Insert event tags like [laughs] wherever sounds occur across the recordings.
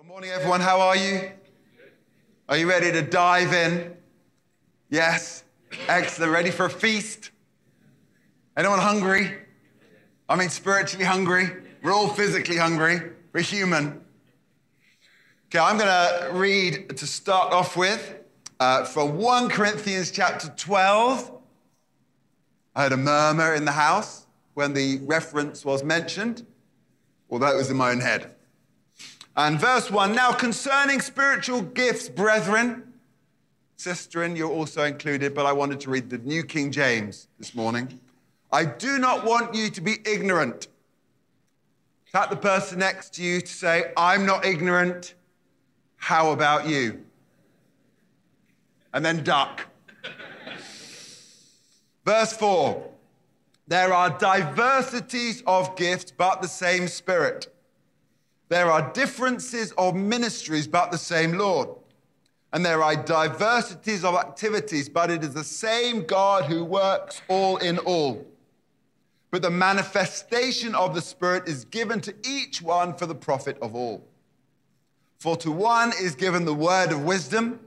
Good morning, everyone. How are you? Are you ready to dive in? Yes. Excellent. Ready for a feast? Anyone hungry? I mean, spiritually hungry. We're all physically hungry. We're human. Okay, I'm going to read to start off with uh, from 1 Corinthians chapter 12. I heard a murmur in the house when the reference was mentioned, although it was in my own head. And verse 1 Now concerning spiritual gifts, brethren, sisterin, you're also included, but I wanted to read the New King James this morning. I do not want you to be ignorant. Tap the person next to you to say, I'm not ignorant. How about you? And then duck. Verse 4 There are diversities of gifts, but the same Spirit. There are differences of ministries, but the same Lord. And there are diversities of activities, but it is the same God who works all in all. But the manifestation of the Spirit is given to each one for the profit of all. For to one is given the word of wisdom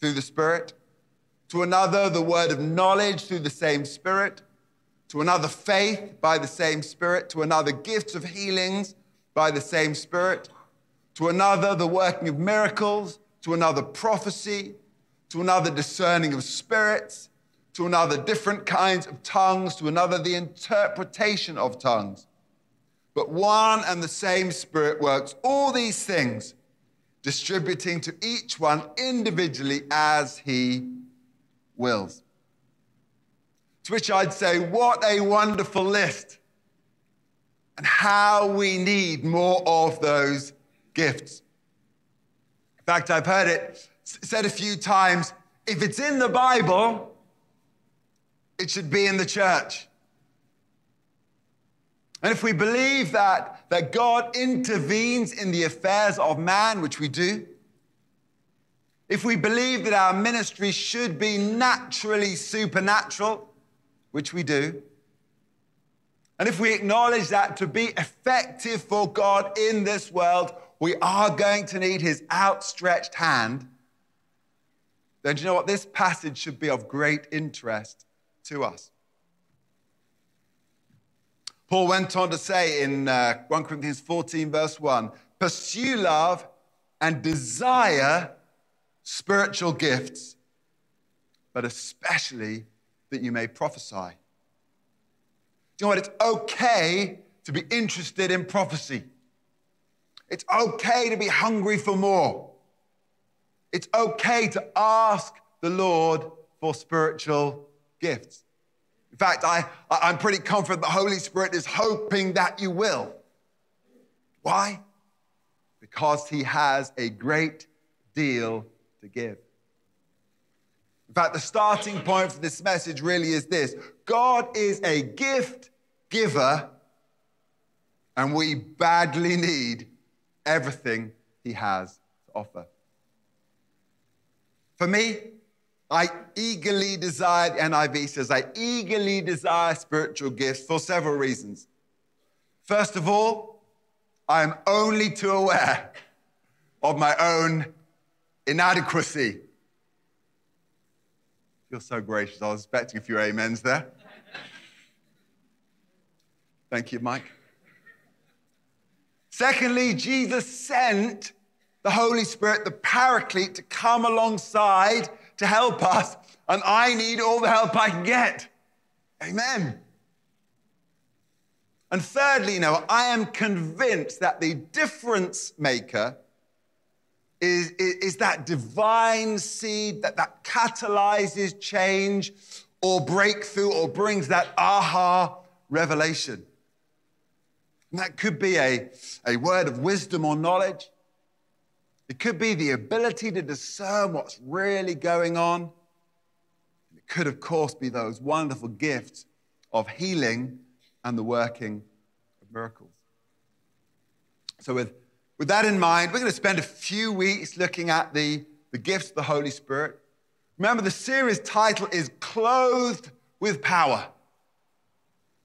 through the Spirit, to another the word of knowledge through the same Spirit, to another faith by the same Spirit, to another gifts of healings by the same Spirit, to another the working of miracles, to another prophecy, to another discerning of spirits, to another different kinds of tongues, to another the interpretation of tongues. But one and the same Spirit works all these things, distributing to each one individually as he wills. To which I'd say, what a wonderful list and how we need more of those gifts. In fact, I've heard it said a few times if it's in the Bible, it should be in the church. And if we believe that, that God intervenes in the affairs of man, which we do, if we believe that our ministry should be naturally supernatural, which we do, and if we acknowledge that to be effective for God in this world, we are going to need his outstretched hand, then do you know what? This passage should be of great interest to us. Paul went on to say in uh, 1 Corinthians 14, verse 1 pursue love and desire spiritual gifts, but especially that you may prophesy you know what? It's okay to be interested in prophecy. It's okay to be hungry for more. It's okay to ask the Lord for spiritual gifts. In fact, I, I'm pretty confident the Holy Spirit is hoping that you will. Why? Because He has a great deal to give. In fact, the starting point for this message really is this God is a gift giver, and we badly need everything He has to offer. For me, I eagerly desire, the NIV says, I eagerly desire spiritual gifts for several reasons. First of all, I am only too aware of my own inadequacy you're so gracious. I was expecting a few amens there. Thank you, Mike. Secondly, Jesus sent the Holy Spirit, the Paraclete, to come alongside to help us, and I need all the help I can get. Amen. And thirdly, you know, I am convinced that the difference maker is, is, is that divine seed that, that catalyzes change or breakthrough or brings that aha revelation. And that could be a, a word of wisdom or knowledge. It could be the ability to discern what's really going on. It could, of course, be those wonderful gifts of healing and the working of miracles. So, with with that in mind, we're going to spend a few weeks looking at the, the gifts of the Holy Spirit. Remember, the series title is Clothed with Power.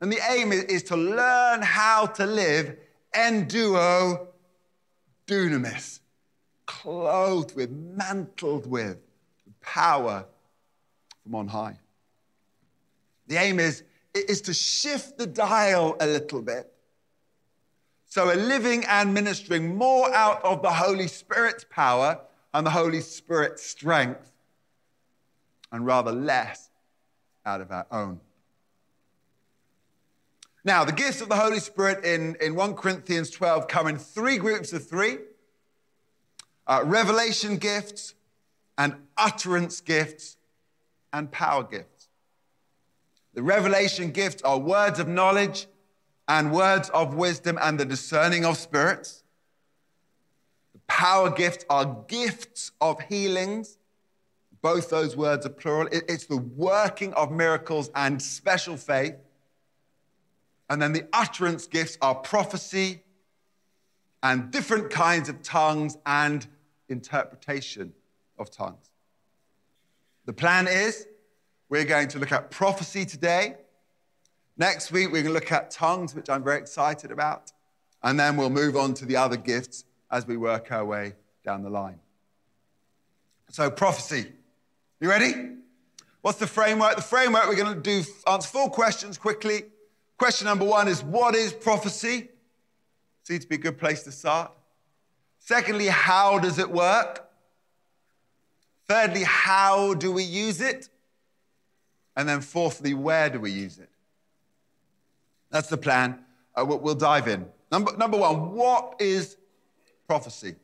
And the aim is, to learn how to live enduo dunamis, clothed with, mantled with power from on high. The aim is, is to shift the dial a little bit. So, a living and ministering more out of the Holy Spirit's power and the Holy Spirit's strength, and rather less out of our own. Now, the gifts of the Holy Spirit in, in 1 Corinthians 12 come in three groups of three uh, revelation gifts, and utterance gifts, and power gifts. The revelation gifts are words of knowledge and words of wisdom and the discerning of spirits. The power gifts are gifts of healings. Both those words are plural. It's the working of miracles and special faith. And then the utterance gifts are prophecy and different kinds of tongues and interpretation of tongues. The plan is we're going to look at prophecy today. Next week, we're going to look at tongues, which I'm very excited about. And then we'll move on to the other gifts as we work our way down the line. So, prophecy. You ready? What's the framework? The framework, we're going to do answer four questions quickly Question number one is what is prophecy? Seems to be a good place to start. Secondly, how does it work? Thirdly, how do we use it? And then fourthly, where do we use it? That's the plan. Uh, we'll dive in. Number, number one, what is prophecy?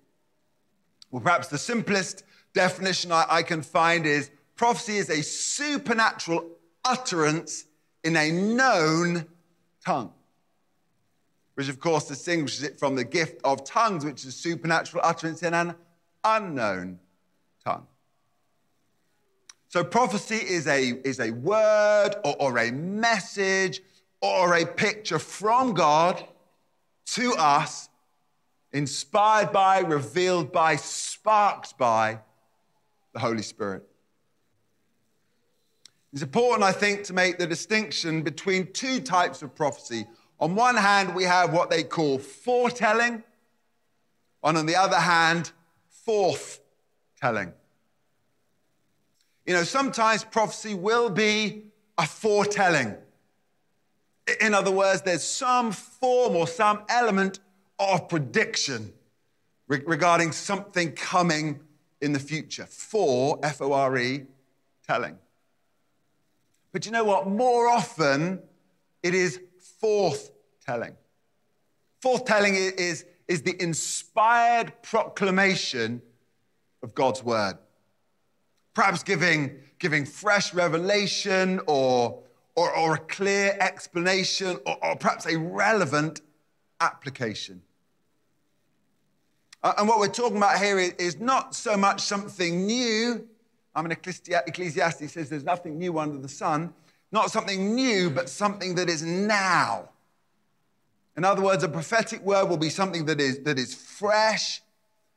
Well, perhaps the simplest definition I, I can find is prophecy is a supernatural utterance in a known tongue, which of course distinguishes it from the gift of tongues, which is supernatural utterance in an unknown tongue. So prophecy is a, is a word or, or a message or a picture from God to us, inspired by, revealed by, sparked by the Holy Spirit. It's important, I think, to make the distinction between two types of prophecy. On one hand, we have what they call foretelling, and on the other hand, forthtelling. You know, sometimes prophecy will be a foretelling. In other words, there's some form or some element of prediction regarding something coming in the future. For, F O R E, telling. But you know what? More often, it is forthtelling. Forthtelling is, is the inspired proclamation of God's word. Perhaps giving, giving fresh revelation or, or, or a clear explanation or, or perhaps a relevant application. And what we're talking about here is not so much something new I mean, Ecclesiastes says there's nothing new under the sun. Not something new, but something that is now. In other words, a prophetic word will be something that is, that is fresh,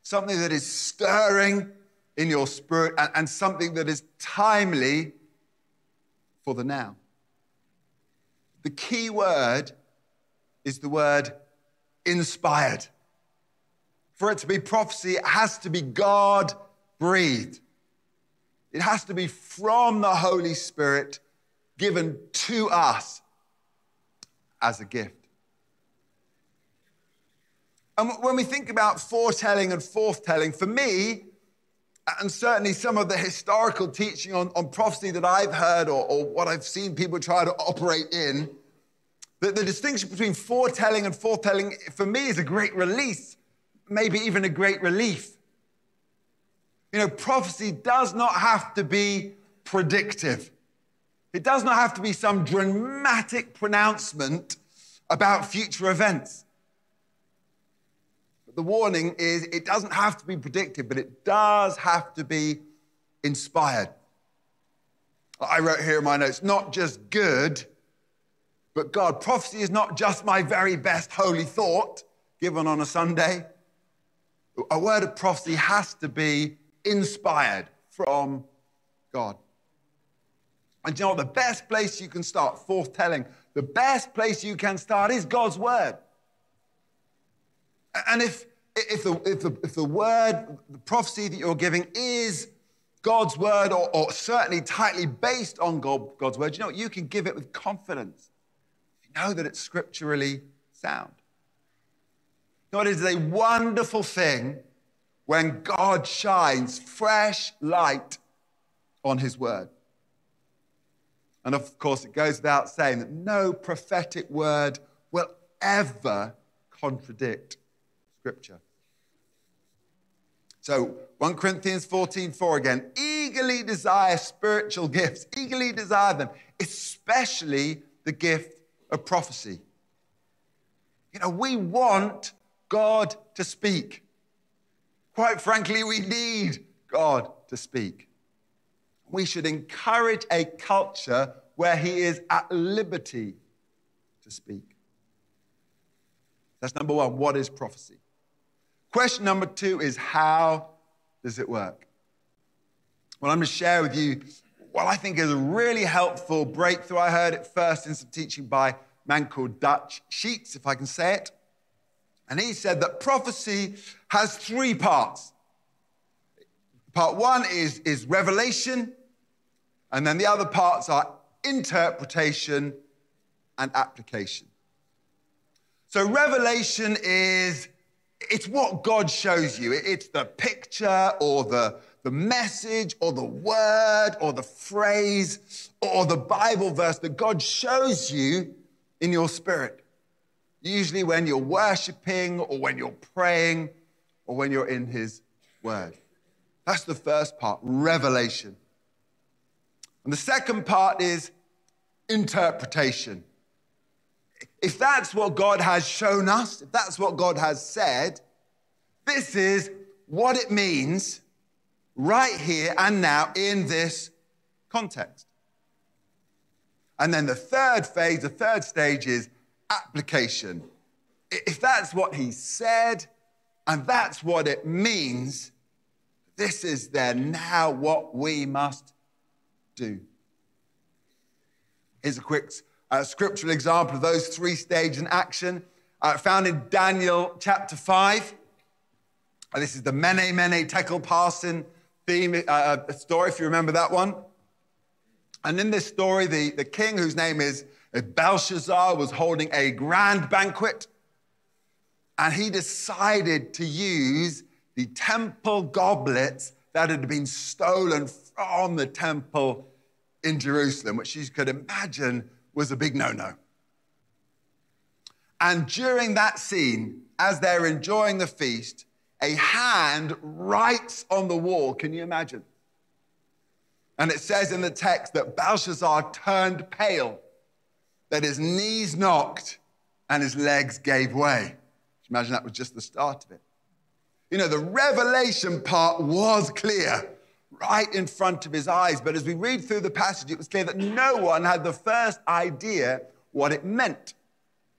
something that is stirring in your spirit, and, and something that is timely for the now. The key word is the word inspired. For it to be prophecy, it has to be God breathed. It has to be from the Holy Spirit given to us as a gift. And when we think about foretelling and forthtelling, for me, and certainly some of the historical teaching on, on prophecy that I've heard or, or, what I've seen people try to operate in, the, the distinction between foretelling and forthtelling for me is a great release, maybe even a great relief. You know, prophecy does not have to be predictive. It does not have to be some dramatic pronouncement about future events. But the warning is it doesn't have to be predictive, but it does have to be inspired. I wrote here in my notes, not just good, but God. Prophecy is not just my very best holy thought given on a Sunday. A word of prophecy has to be inspired from God. And you know The best place you can start, forthtelling, the best place you can start is God's word. And if, if the, if the, if the word, the prophecy that you're giving is God's word or, or certainly tightly based on God, God's word, you know, you can give it with confidence. You know that it's scripturally sound. You know, it is a wonderful thing when God shines fresh light on his word. And of course, it goes without saying that no prophetic word will ever contradict Scripture. So 1 Corinthians 14, 4 again, eagerly desire spiritual gifts, eagerly desire them, especially the gift of prophecy. You know, we want God to speak. Quite frankly, we need God to speak. We should encourage a culture where He is at liberty to speak. That's number one. What is prophecy? Question number two is how does it work? Well, I'm going to share with you what I think is a really helpful breakthrough. I heard it first in some teaching by a man called Dutch Sheets, if I can say it. And he said that prophecy has three parts. Part one is, is revelation, and then the other parts are interpretation and application. So, revelation is it's what God shows you. It's the picture or the, the message or the word or the phrase or the Bible verse that God shows you in your spirit. Usually when you're worshiping or when you're praying or when you're in His Word. That's the first part, revelation. And the second part is interpretation. If that's what God has shown us, if that's what God has said, this is what it means right here and now in this context. And then the third phase, the third stage is application. If that's what he said and that's what it means, this is then now what we must do. Here's a quick uh, scriptural example of those three stages in action, uh, found in Daniel chapter 5. Uh, this is the Mene, Mene, Tekel, Parsin theme uh, uh, story, if you remember that one. And in this story, the, the king, whose name is Belshazzar, was holding a grand banquet. And he decided to use the temple goblets that had been stolen from the temple in Jerusalem, which you could imagine was a big no no. And during that scene, as they're enjoying the feast, a hand writes on the wall. Can you imagine? And it says in the text that Belshazzar turned pale, that his knees knocked and his legs gave way. Imagine that was just the start of it. You know, the revelation part was clear right in front of his eyes. But as we read through the passage, it was clear that no one had the first idea what it meant.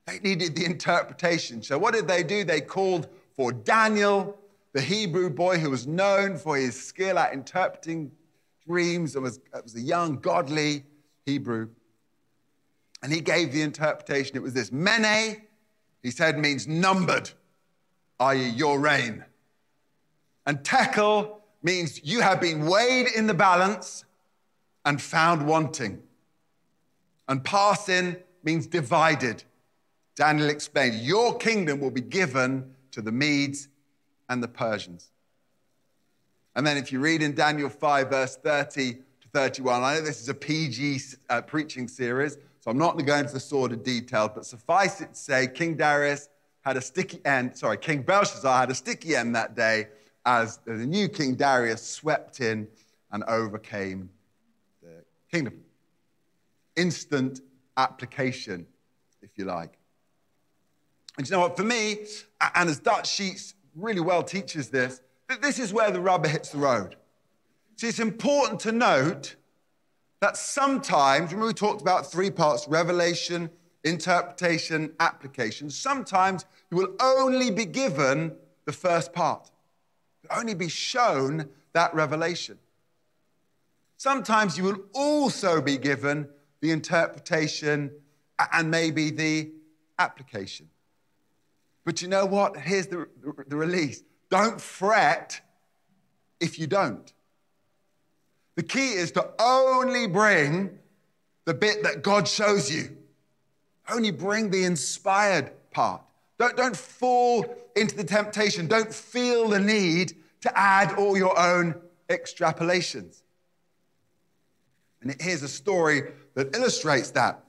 They needed the interpretation. So, what did they do? They called for Daniel, the Hebrew boy who was known for his skill at interpreting dreams and was, uh, was a young, godly Hebrew. And he gave the interpretation. It was this Mene, he said, means numbered, i.e., your reign. And Tekel means you have been weighed in the balance and found wanting. And Parsin means divided. Daniel explained, Your kingdom will be given to the Medes and the Persians. And then if you read in Daniel 5, verse 30 to 31, I know this is a PG uh, preaching series, so I'm not going to go into the sort of detail, but suffice it to say, King Darius had a sticky end, sorry, King Belshazzar had a sticky end that day as the new King Darius swept in and overcame the kingdom. Instant application, if you like. And you know what? For me, and as Dutch Sheets really well teaches this, this is where the rubber hits the road. See, it's important to note that sometimes, remember we talked about three parts revelation, interpretation, application. Sometimes you will only be given the first part only be shown that revelation. Sometimes you will also be given the interpretation and maybe the application. But you know what? Here's the, the release don't fret if you don't. The key is to only bring the bit that God shows you, only bring the inspired part. Don't, don't fall into the temptation. Don't feel the need to add all your own extrapolations. And here's a story that illustrates that.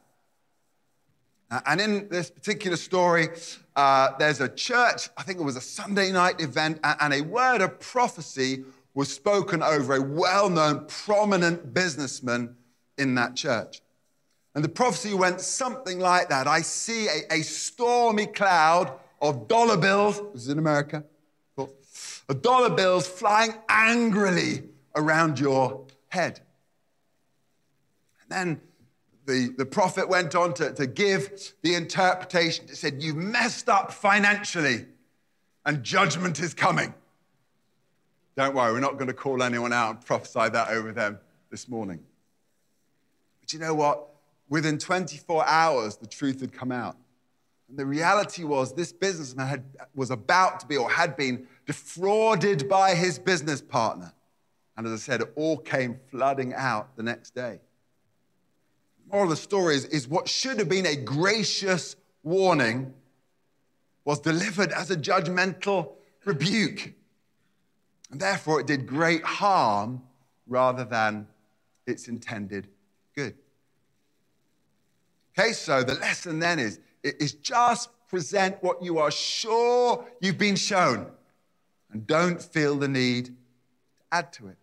Uh, and in this particular story, uh, there's a church, I think it was a Sunday night event, and a word of prophecy was spoken over a well known, prominent businessman in that church. And the prophecy went something like that I see a, a stormy cloud of dollar bills, this is in America, of dollar bills flying angrily around your head. And then the, the prophet went on to, to give the interpretation. It said, You've messed up financially and judgment is coming. Don't worry, we're not going to call anyone out and prophesy that over them this morning. But you know what? Within 24 hours, the truth had come out. And the reality was, this businessman had, was about to be or had been defrauded by his business partner. And as I said, it all came flooding out the next day. The moral of the story is, is what should have been a gracious warning was delivered as a judgmental rebuke. And therefore, it did great harm rather than its intended good. Okay, so the lesson then is, is just present what you are sure you've been shown and don't feel the need to add to it.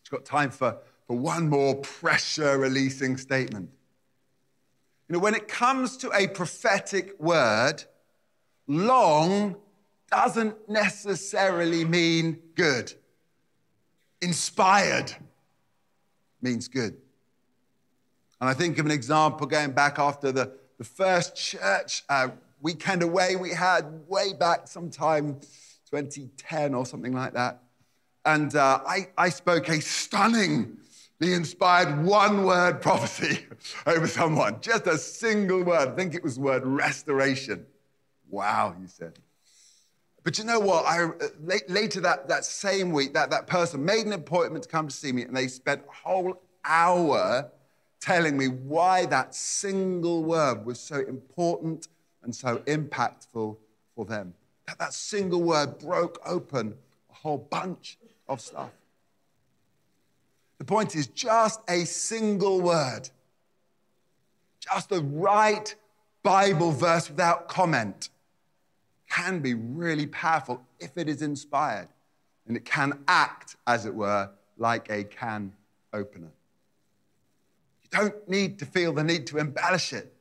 It's got time for, for one more pressure releasing statement. You know, when it comes to a prophetic word, long doesn't necessarily mean good. Inspired means good. And I think of an example going back after the, the first church uh, weekend away we had way back sometime 2010 or something like that. And uh, I, I spoke a stunning, the inspired one word prophecy [laughs] over someone, just a single word. I think it was the word restoration. Wow, he said. But you know what? I, uh, later that, that same week, that, that person made an appointment to come to see me, and they spent a whole hour telling me why that single word was so important and so impactful for them. That, that single word broke open a whole bunch of stuff. The point is just a single word, just the right Bible verse without comment can be really powerful if it is inspired. And it can act, as it were, like a can opener. You don't need to feel the need to embellish it,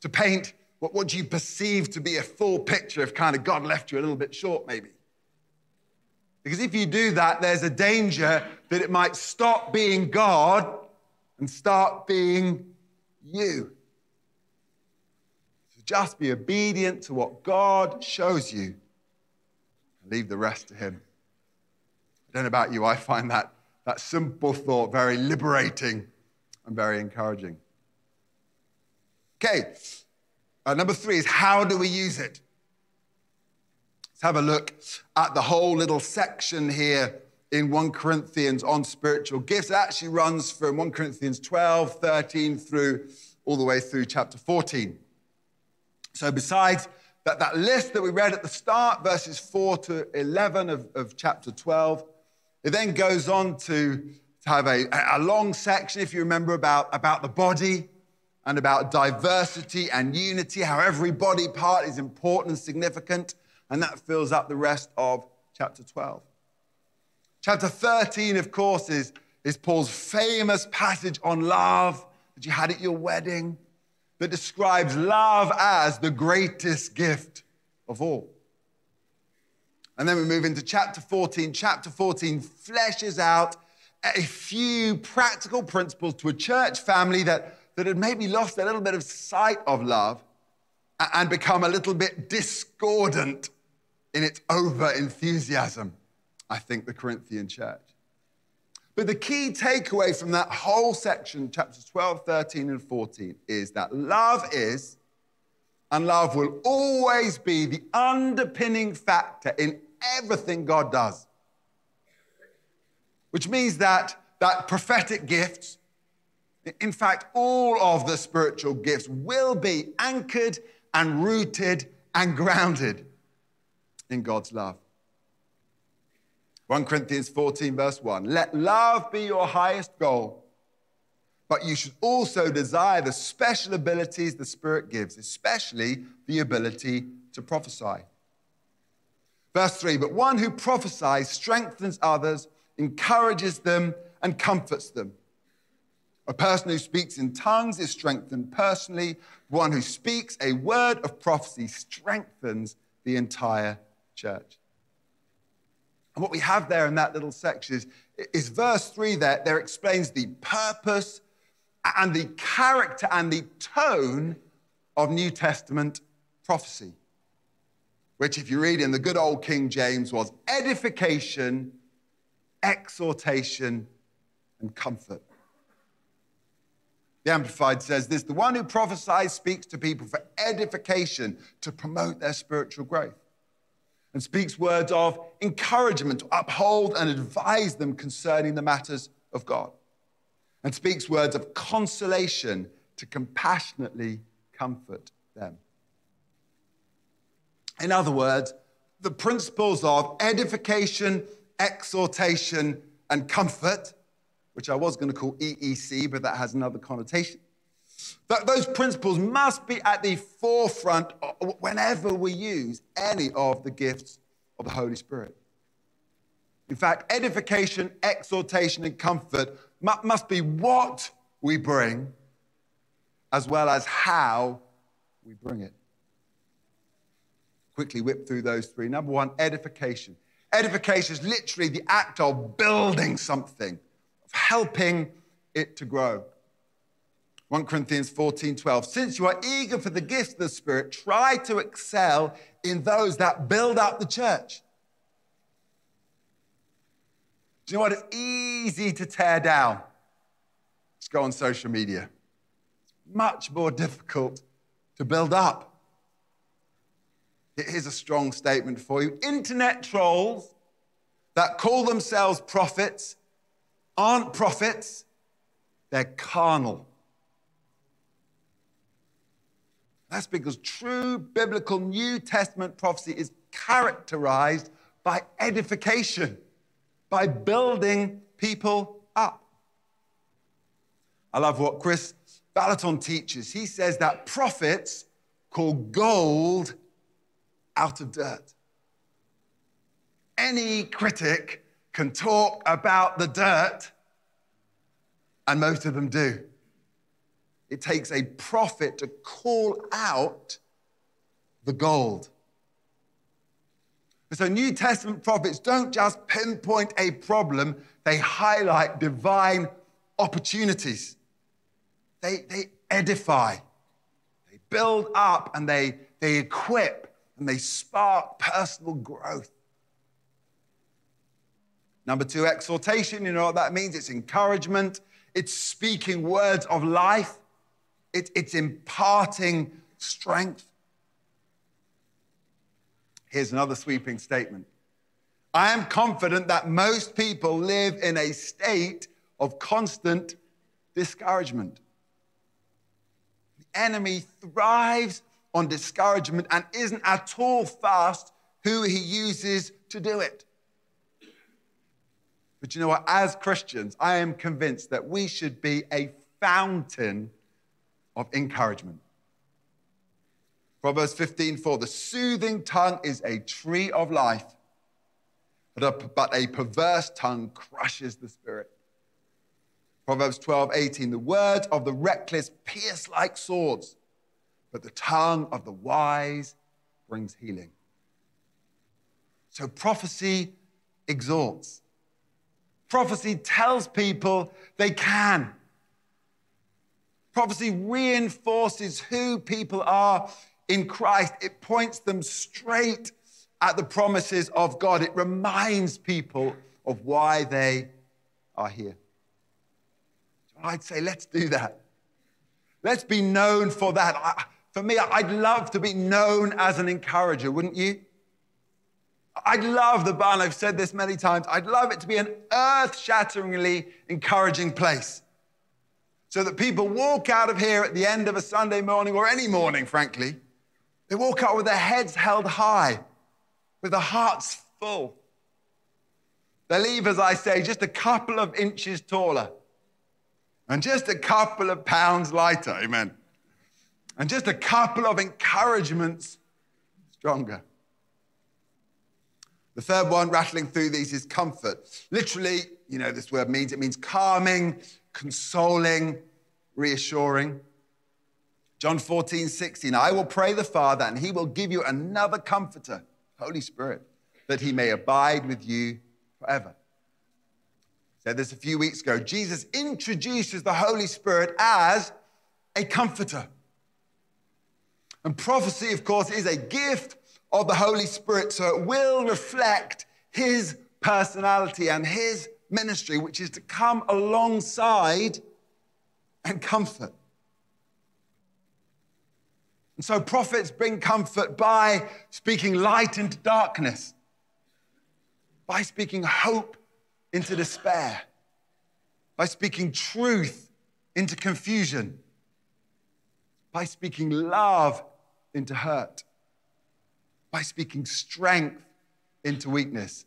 to paint what, what you perceive to be a full picture of kind of God left you a little bit short, maybe. Because if you do that, there's a danger that it might stop being God and start being you. Just be obedient to what God shows you and leave the rest to Him. I don't know about you, I find that, that simple thought very liberating and very encouraging. Okay, uh, number three is how do we use it? Let's have a look at the whole little section here in 1 Corinthians on spiritual gifts. It actually runs from 1 Corinthians 12, 13 through all the way through chapter 14. So, besides that, that list that we read at the start, verses 4 to 11 of, of chapter 12, it then goes on to, to have a, a long section, if you remember, about, about the body and about diversity and unity, how every body part is important and significant. And that fills up the rest of chapter 12. Chapter 13, of course, is, is Paul's famous passage on love that you had at your wedding that describes love as the greatest gift of all. And then we move into chapter 14. Chapter 14 fleshes out a few practical principles to a church family that, that had maybe lost a little bit of sight of love and become a little bit discordant in its over enthusiasm, I think, the Corinthian church. But the key takeaway from that whole section, chapters 12, 13, and 14, is that love is And love will always be the underpinning factor in everything God does. Which means that, that prophetic gifts, in fact, all of the spiritual gifts will be anchored and rooted and grounded in God's love. 1 Corinthians 14, verse 1 Let love be your highest goal, but you should also desire the special abilities the Spirit gives, especially the ability to prophesy. Verse 3 But one who prophesies strengthens others, encourages them, and comforts them. A person who speaks in tongues is strengthened personally. One who speaks a word of prophecy strengthens the entire church. And what we have there in that little section is, is verse 3 there, there explains the purpose and the character and the tone of New Testament prophecy, which, if you read in the good old King James, was edification, exhortation, and comfort. The Amplified says this the one who prophesies speaks to people for edification, to promote their spiritual growth and speaks words of encouragement to uphold and advise them concerning the matters of God, and speaks words of consolation to compassionately comfort them. In other words, the principles of edification, exhortation, and comfort, which I was going to call EEC, but that has another connotation, those principles must be at the forefront uh, whenever we use any of the gifts of the Holy Spirit. In fact, edification, exhortation, and comfort must be what we bring as well as how we bring it. Quickly whip through those three. Number one, edification. Edification is literally the act of building something, of helping it to grow. 1 Corinthians 14 12. Since you are eager for the gifts of the Spirit, try to excel in those that build up the church. Do you know what? It's easy to tear down. Let's go on social media. It's much more difficult to build up. Here's a strong statement for you internet trolls that call themselves prophets aren't prophets, they're carnal. That's because true biblical New Testament prophecy is characterized by edification, by building people up. I love what Kris Vallotton teaches. He says that prophets call gold out of dirt. Any critic can talk about the dirt, and most of them do. It takes a prophet to call out the gold. So, New Testament prophets don't just pinpoint a problem, they highlight divine opportunities. They, they edify, they build up, and they, they equip, and they spark personal growth. Number two, exhortation. You know what that means? It's encouragement, it's speaking words of life it, it's imparting strength. Here's another sweeping statement I am confident that most people live in a state of constant discouragement. The enemy thrives on discouragement and isn't at all fast who he uses to do it. But you know what? As Christians, I am convinced that we should be a fountain of encouragement. Proverbs 15:4 The soothing tongue is a tree of life, but a, but a perverse tongue crushes the spirit. Proverbs 12:18 The words of the reckless pierce like swords, but the tongue of the wise brings healing. So prophecy exhorts. Prophecy tells people they can. Prophecy reinforces who people are in Christ. It points them straight at the promises of God. It reminds people of why they are here. I'd say, let's do that. Let's be known for that. For me, I'd love to be known as an encourager, wouldn't you? I'd love the barn, I've said this many times, I'd love it to be an earth shatteringly encouraging place. So that people walk out of here at the end of a Sunday morning or any morning, frankly, they walk out with their heads held high, with their hearts full. They leave, as I say, just a couple of inches taller and just a couple of pounds lighter, amen. And just a couple of encouragements stronger. The third one, rattling through these, is comfort. Literally, you know, this word means it means calming, consoling, reassuring. John 14, 16, I will pray the Father, and he will give you another comforter, Holy Spirit, that he may abide with you forever. Said this a few weeks ago. Jesus introduces the Holy Spirit as a comforter. And prophecy, of course, is a gift of the Holy Spirit, so it will reflect his personality and his ministry, which is to come alongside and comfort. And so prophets bring comfort by speaking light into darkness, by speaking hope into despair, by speaking truth into confusion, by speaking love into hurt by speaking strength into weakness,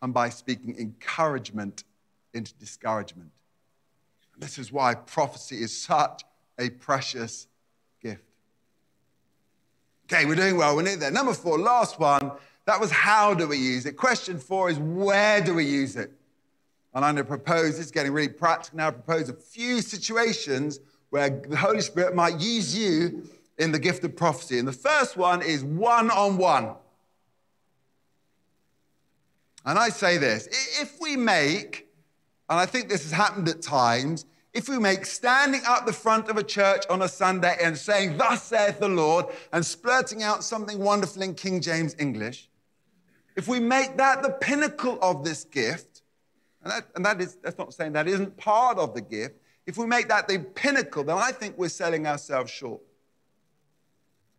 and by speaking encouragement into discouragement. This is why prophecy is such a precious gift. Okay, we're doing well. We're near there. Number four, last one. That was how do we use it? Question four is where do we use it? And I'm going to propose, is getting really practical now, propose a few situations where the Holy Spirit might use you in the gift of prophecy. And the first one is one on one. And I say this if we make, and I think this has happened at times, if we make standing up the front of a church on a Sunday and saying, Thus saith the Lord, and splurting out something wonderful in King James English, if we make that the pinnacle of this gift, and, that, and that is, that's not saying that isn't part of the gift, if we make that the pinnacle, then I think we're selling ourselves short.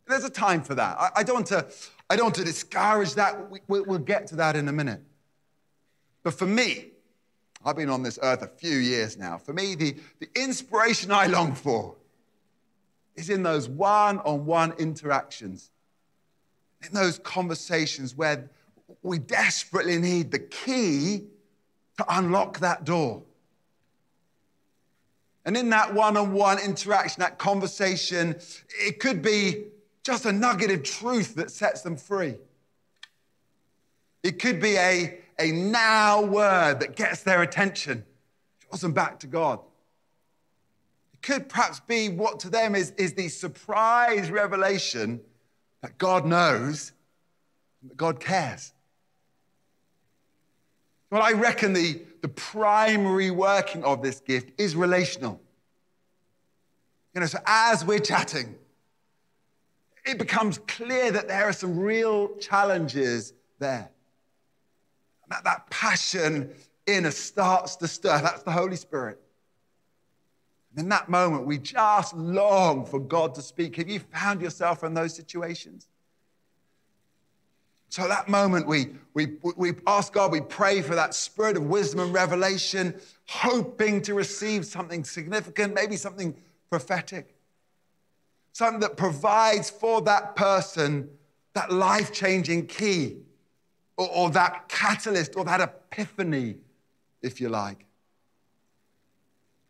There's a time for that. I, I don't, want to, I don't want to discourage that. We, we, we'll get to that in a minute. But for me, I've been on this earth a few years now. For me, the, the inspiration I long for is in those one on one interactions, in those conversations where we desperately need the key to unlock that door. And in that one on one interaction, that conversation, it could be just a nugget of truth that sets them free. It could be a, a now word that gets their attention, draws them back to God. It could perhaps be what to them is, is the surprise revelation that God knows, that God cares. Well, I reckon the, the primary working of this gift is relational. You know, so as we're chatting, it becomes clear that there are some real challenges there. That, that passion in us starts to stir. That's the Holy Spirit. And in that moment, we just long for God to speak. Have you found yourself in those situations? So, that moment, we, we, we ask God, we pray for that spirit of wisdom and revelation, hoping to receive something significant, maybe something prophetic something that provides for that person that life changing key or, or, that catalyst or that epiphany, if you like.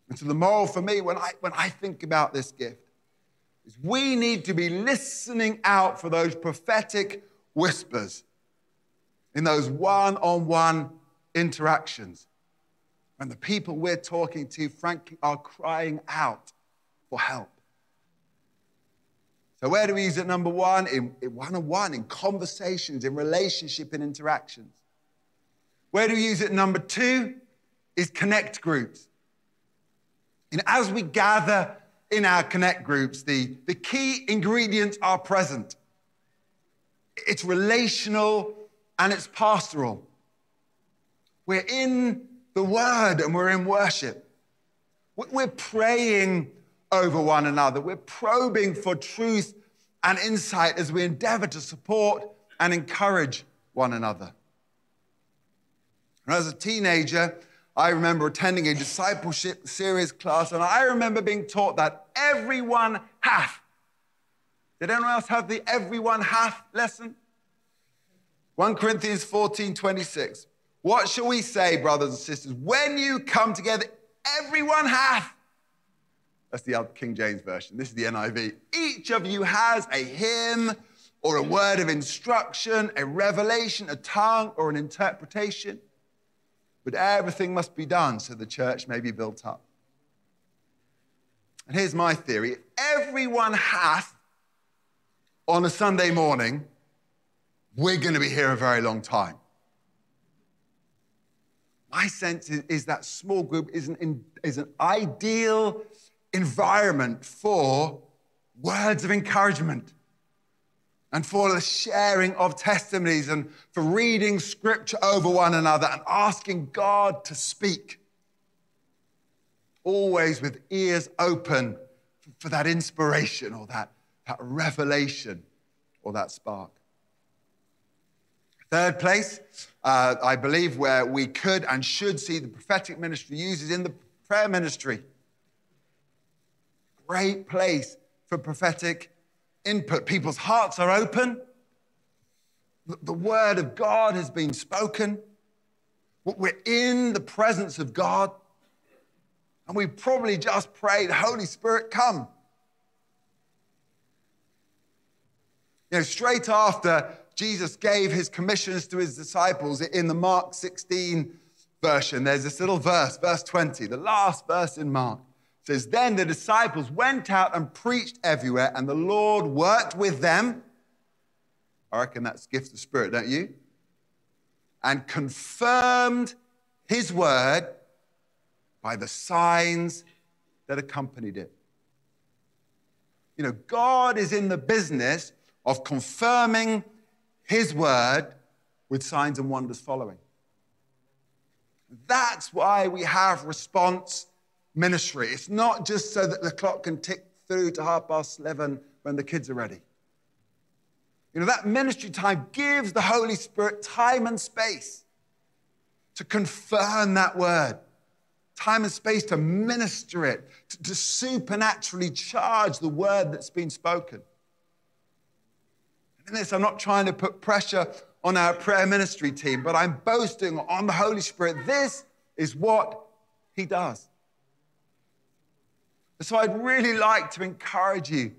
And so, the moral for me when I, when I think about this gift is we need to be listening out for those prophetic whispers in those one on one interactions. When the people we're talking to, frankly, are crying out for help. So, where do we use it? Number one, in one on one, in conversations, in relationship, and interactions. Where do we use it? Number two is connect groups. And as we gather in our connect groups, the, the key ingredients are present it's relational and it's pastoral. We're in the word and we're in worship. We're praying over one another. We're probing for truth and insight as we endeavor to support and encourage one another. And as a teenager, I remember attending a discipleship series class, and I remember being taught that everyone hath. Did anyone else have the everyone hath lesson? 1 Corinthians 14 26. What shall we say, brothers and sisters? When you come together, everyone hath. That's the King James Version. This is the NIV. Each of you has a hymn or a word of instruction, a revelation, a tongue, or an interpretation. But everything must be done so the church may be built up. And here's my theory everyone hath on a Sunday morning, we're going to be here a very long time. My sense is, is that small group is an, is an ideal environment for words of encouragement and for the sharing of testimonies and for reading scripture over one another and asking God to speak. Always with ears open for that inspiration or that, that revelation or that spark. Third place, uh, I believe, where we could and should see the prophetic ministry used is in the prayer ministry. Great place for prophetic input. People's hearts are open. The word of God has been spoken. We're in the presence of God. And we probably just prayed, Holy Spirit, come. You know, straight after Jesus gave his commissions to his disciples in the Mark 16 version, there's this little verse, verse 20, the last verse in Mark says, Then the disciples went out and preached everywhere, and the Lord worked with them. I reckon that's gifts of spirit, don't you? And confirmed his word by the signs that accompanied it. You know, God is in the business of confirming his word with signs and wonders following. That's why we have response ministry. It's not just so that the clock can tick through to half past 11 when the kids are ready. You know, that ministry time gives the Holy Spirit time and space to confirm that word, time and space to minister it, to, to supernaturally charge the word that's been spoken. In this, I'm not trying to put pressure on our prayer ministry team, but I'm boasting on the Holy Spirit. This is what He does. So I'd really like to encourage you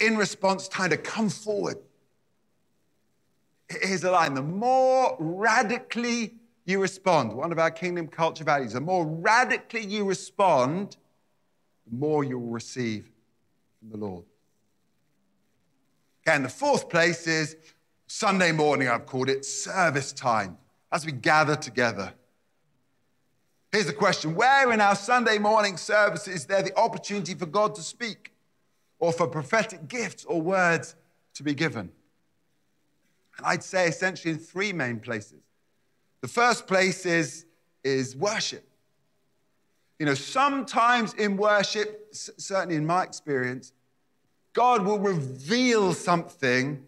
in response time to come forward. Here's a line the more radically you respond, one of our kingdom culture values, the more radically you respond, the more you'll receive from the Lord. Okay, and the fourth place is Sunday morning, I've called it service time, as we gather together. Here's the question Where in our Sunday morning service is there the opportunity for God to speak or for prophetic gifts or words to be given? And I'd say essentially in three main places. The first place is, is worship. You know, sometimes in worship, certainly in my experience, God will reveal something,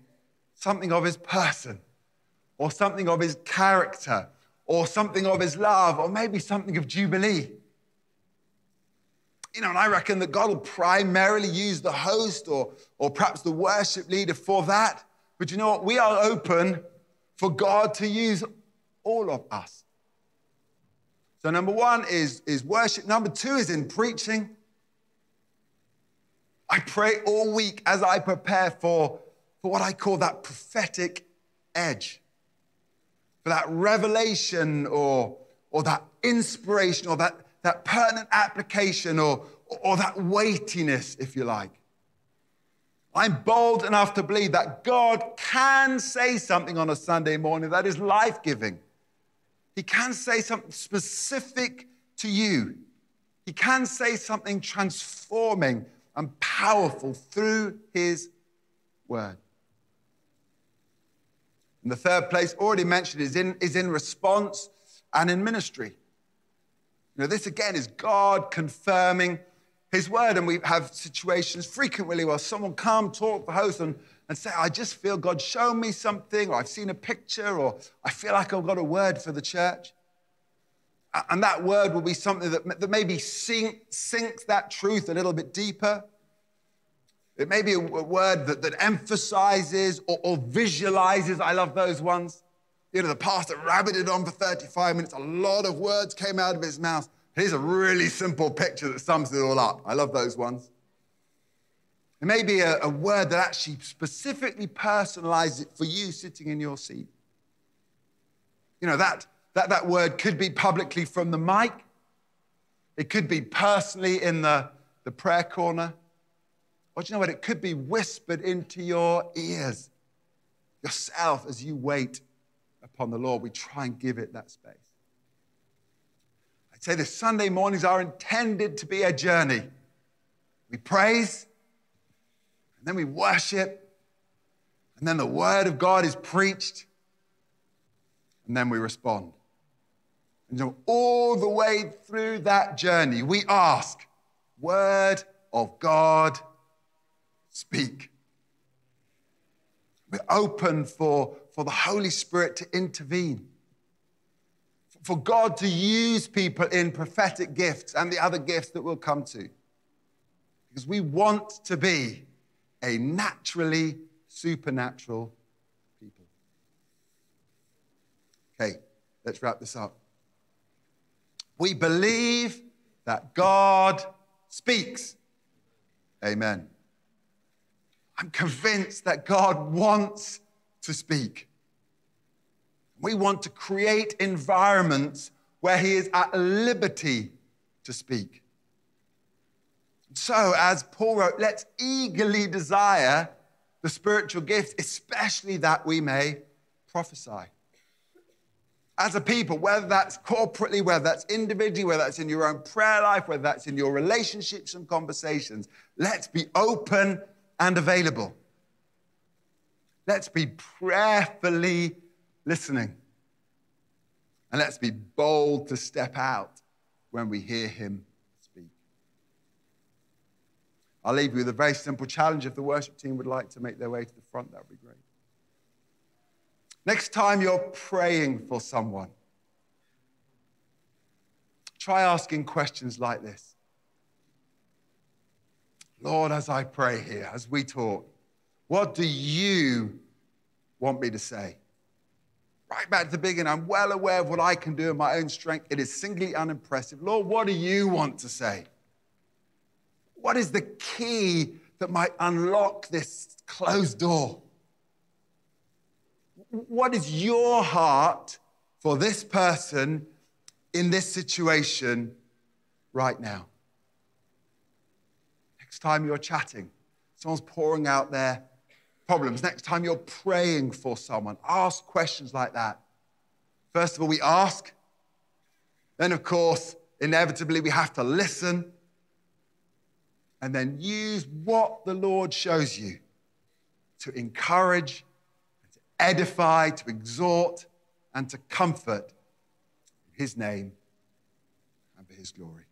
something of his person or something of his character or something of his love, or maybe something of Jubilee. You know, and I reckon that God will primarily use the host or, or perhaps the worship leader for that. But you know what? We are open for God to use all of us. So, number one is, is worship. Number two is in preaching. I pray all week as I prepare for, for what I call that prophetic edge for that revelation or, or that inspiration or that, that pertinent application or, or that weightiness, if you like. I'm bold enough to believe that God can say something on a Sunday morning that is life giving. He can say something specific to you. He can say something transforming and powerful through His word. And the third place, already mentioned, is in, is in response and in ministry. You know, this again is God confirming His word. And we have situations frequently where someone come, talk the host, and, and say, I just feel God show me something, or I've seen a picture, or I feel like I've got a word for the church. And that word will be something that, that maybe sink, sinks that truth a little bit deeper. It may be a, a word that, that emphasizes or, or visualizes. I love those ones. You know, the pastor rabbited on for 35 minutes. A lot of words came out of his mouth. Here's a really simple picture that sums it all up. I love those ones. It may be a, a word that actually specifically personalizes it for you sitting in your seat. You know, that, that, that word could be publicly from the mic, it could be personally in the, the prayer corner. Do you know what? It could be whispered into your ears yourself as you wait upon the Lord. We try and give it that space. I'd say the Sunday mornings are intended to be a journey. We praise, and then we worship, and then the Word of God is preached, and then we respond. And so all the way through that journey, we ask, Word of God, speak. We're open for, for the Holy Spirit to intervene, for God to use people in prophetic gifts and the other gifts that we'll come to. Because we want to be a naturally supernatural people. Okay, let's wrap this up. We believe that God speaks. Amen. I'm convinced that God wants to speak. We want to create environments where He is at liberty to speak. So, as Paul wrote, let's eagerly desire the spiritual gifts, especially that we may prophesy. As a people, whether that's corporately, whether that's individually, whether that's in your own prayer life, whether that's in your relationships and conversations, let's be open and available. Let's be prayerfully listening. And let's be bold to step out when we hear him speak. I'll leave you with a very simple challenge. If the worship team would like to make their way to the front, that would be great. Next time you're praying for someone, try asking questions like this Lord, as I pray here, as we talk, what do you want me to say? Right back to the beginning, I'm well aware of what I can do in my own strength. It is singly unimpressive. Lord, what do you want to say? What is the key that might unlock this closed door? What is your heart for this person in this situation right now? Next time you're chatting, someone's pouring out their problems. Next time you're praying for someone, ask questions like that. First of all, we ask. Then, of course, inevitably, we have to listen. And then use what the Lord shows you to encourage, to edify, to exhort, and to comfort in His name and for His glory.